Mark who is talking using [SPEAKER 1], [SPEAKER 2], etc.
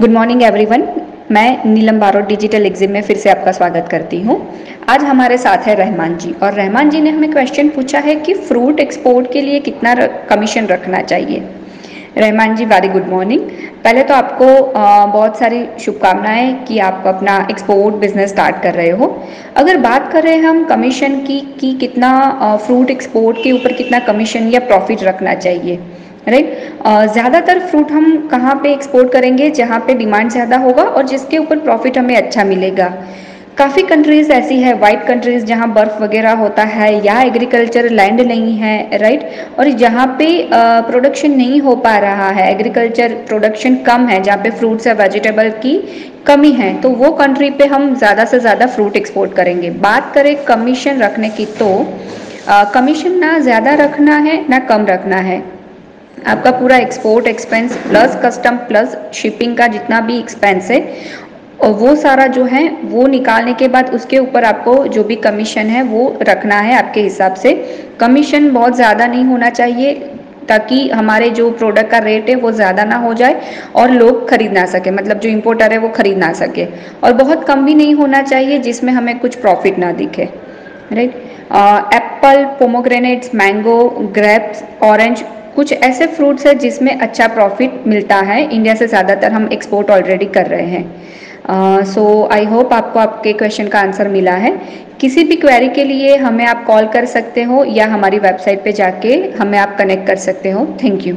[SPEAKER 1] Good morning everyone मैं नीलम Barot digital EXIM में फिर से आपका स्वागत करती हूँ। आज हमारे साथ है रहमान जी। और रहमान जी ने हमें क्वेश्चन पूछा है कि फ्रूट एक्सपोर्ट के लिए कितना कमीशन रखना चाहिए। Rahman ji very good morning पहले तो आपको बहुत सारी शुभकामनाएँ कि आप अपना एक्सपोर्ट बिज़नेस स्टार्ट कर रहे हो। अगर बात करें हम कमीशन की, कि कितना फ्रूट एक्सपोर्ट के ऊपर कितना कमीशन या प्रॉफिट रखना चाहिए राइट ज़्यादातर फ्रूट हम कहाँ पे एक्सपोर्ट करेंगे? जहाँ पे डिमांड ज़्यादा होगा और जिसके ऊपर प्रॉफिट हमें अच्छा मिलेगा। काफ़ी कंट्रीज़ ऐसी है वाइट कंट्रीज़ जहाँ बर्फ़ वगैरह होता है या एग्रीकल्चर लैंड नहीं है राइट और जहाँ पे प्रोडक्शन नहीं हो पा रहा है एग्रीकल्चर प्रोडक्शन कम है, जहाँ पे फ्रूट्स या वेजिटेबल की कमी है तो वो कंट्री पे हम ज़्यादा से ज़्यादा फ्रूट एक्सपोर्ट करेंगे। बात करें कमीशन रखने की तो कमीशन ना ज़्यादा रखना है, ना कम रखना है। आपका पूरा export expense plus custom plus shipping का जितना भी एक्सपेंस है, और वो सारा जो है, वो निकालने के बाद उसके ऊपर आपको जो भी कमीशन है, वो रखना है आपके हिसाब से। कमीशन बहुत ज़्यादा नहीं होना चाहिए, ताकि हमारे जो प्रोडक्ट का रेट है, वो ज़्यादा ना हो जाए, और लोग खरीद ना सके। मतलब जो इम्पोर्टर है, वो खरीद ना सके। और बहुत कम भी नहीं होना चाहिए, जिसमें हमें कुछ प्रॉफिट ना दिखे। Right apple pomegranates mango grapes orange कुछ ऐसे फ्रूट्स है जिसमें अच्छा प्रॉफिट मिलता है। इंडिया से ज़्यादातर हम एक्सपोर्ट ऑलरेडी कर रहे हैं। सो आई होप आपको आपके क्वेश्चन का आंसर मिला है। किसी भी क्वेरी के लिए हमें आप कॉल कर सकते हो या हमारी वेबसाइट पे जाके हमें आप कनेक्ट कर सकते हो। Thank you